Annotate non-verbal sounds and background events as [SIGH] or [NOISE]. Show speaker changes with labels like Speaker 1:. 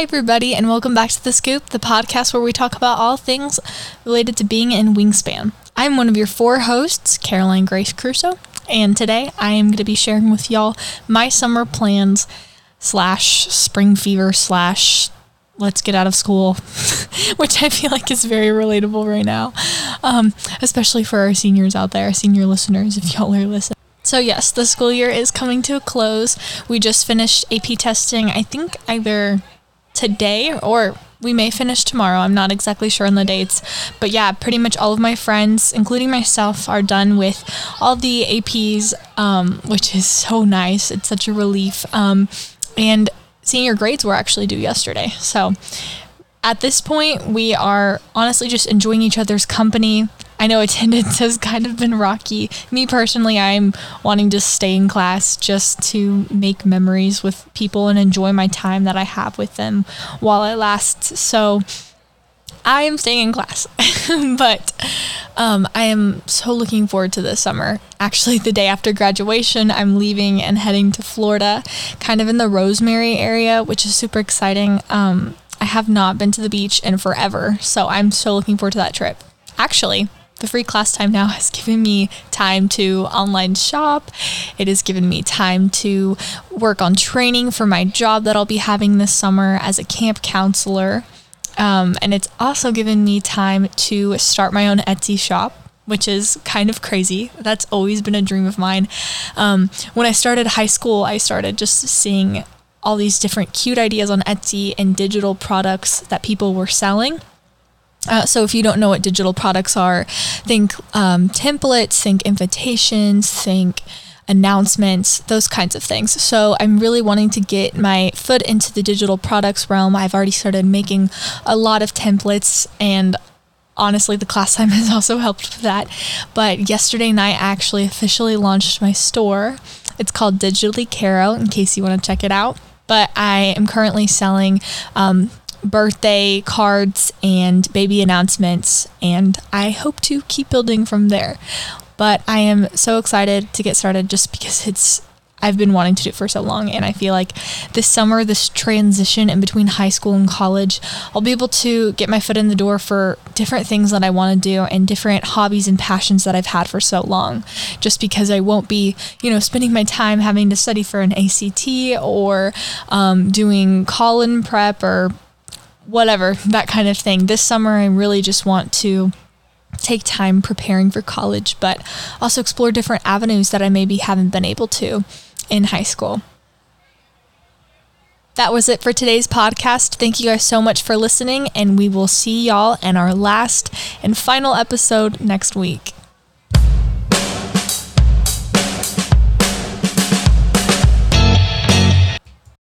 Speaker 1: Hi, everybody, and welcome back to The Scoop, the podcast where we talk about all things related to being in Wingspan. I'm one of your four hosts, Caroline Grace Crusoe, and today I am going to be sharing with y'all my summer plans slash spring fever slash let's get out of school, [LAUGHS] which I feel like is very relatable right now, um, especially for our seniors out there, senior listeners, if y'all are listening. So, yes, the school year is coming to a close. We just finished AP testing, I think either today or we may finish tomorrow. I'm not exactly sure on the dates. But yeah, pretty much all of my friends, including myself, are done with all the APs, um, which is so nice. It's such a relief. Um, and senior grades were actually due yesterday. So at this point, we are honestly just enjoying each other's company. I know attendance has kind of been rocky. Me personally, I'm wanting to stay in class just to make memories with people and enjoy my time that I have with them while it lasts. So I am staying in class, [LAUGHS] but um, I am so looking forward to this summer. Actually, the day after graduation, I'm leaving and heading to Florida, kind of in the Rosemary area, which is super exciting. Um, I have not been to the beach in forever, so I'm so looking forward to that trip. Actually, the free class time now has given me time to online shop. It has given me time to work on training for my job that I'll be having this summer as a camp counselor. Um, and it's also given me time to start my own Etsy shop which is kind of crazy. That's always been a dream of mine. Um, when I started high school, I started just seeing all these different cute ideas on Etsy and digital products that people were selling. Uh, so if you don't know what digital products are, think um, templates, think invitations, think announcements, those kinds of things. So I'm really wanting to get my foot into the digital products realm. I've already started making a lot of templates and honestly the class time [LAUGHS] has also helped with that. But yesterday night I actually officially launched my store. It's called Digitally Caro in case you want to check it out. But I am currently selling um, birthday cards and baby announcements, and I hope to keep building from there. But I am so excited to get started just because [LAUGHS] it's I've been wanting to do it for so long. And I feel like this summer, this transition in between high school and college, I'll be able to get my foot in the door for different things that I want to do and different hobbies and passions that I've had for so long. Just because I won't be, you know, spending my time having to study for an ACT or um, doing call in prep or whatever, that kind of thing. This summer, I really just want to take time preparing for college, but also explore different avenues that I maybe haven't been able to in high school. That was it for today's podcast. Thank you guys so much for listening, and we will see y'all in our last and final episode next week.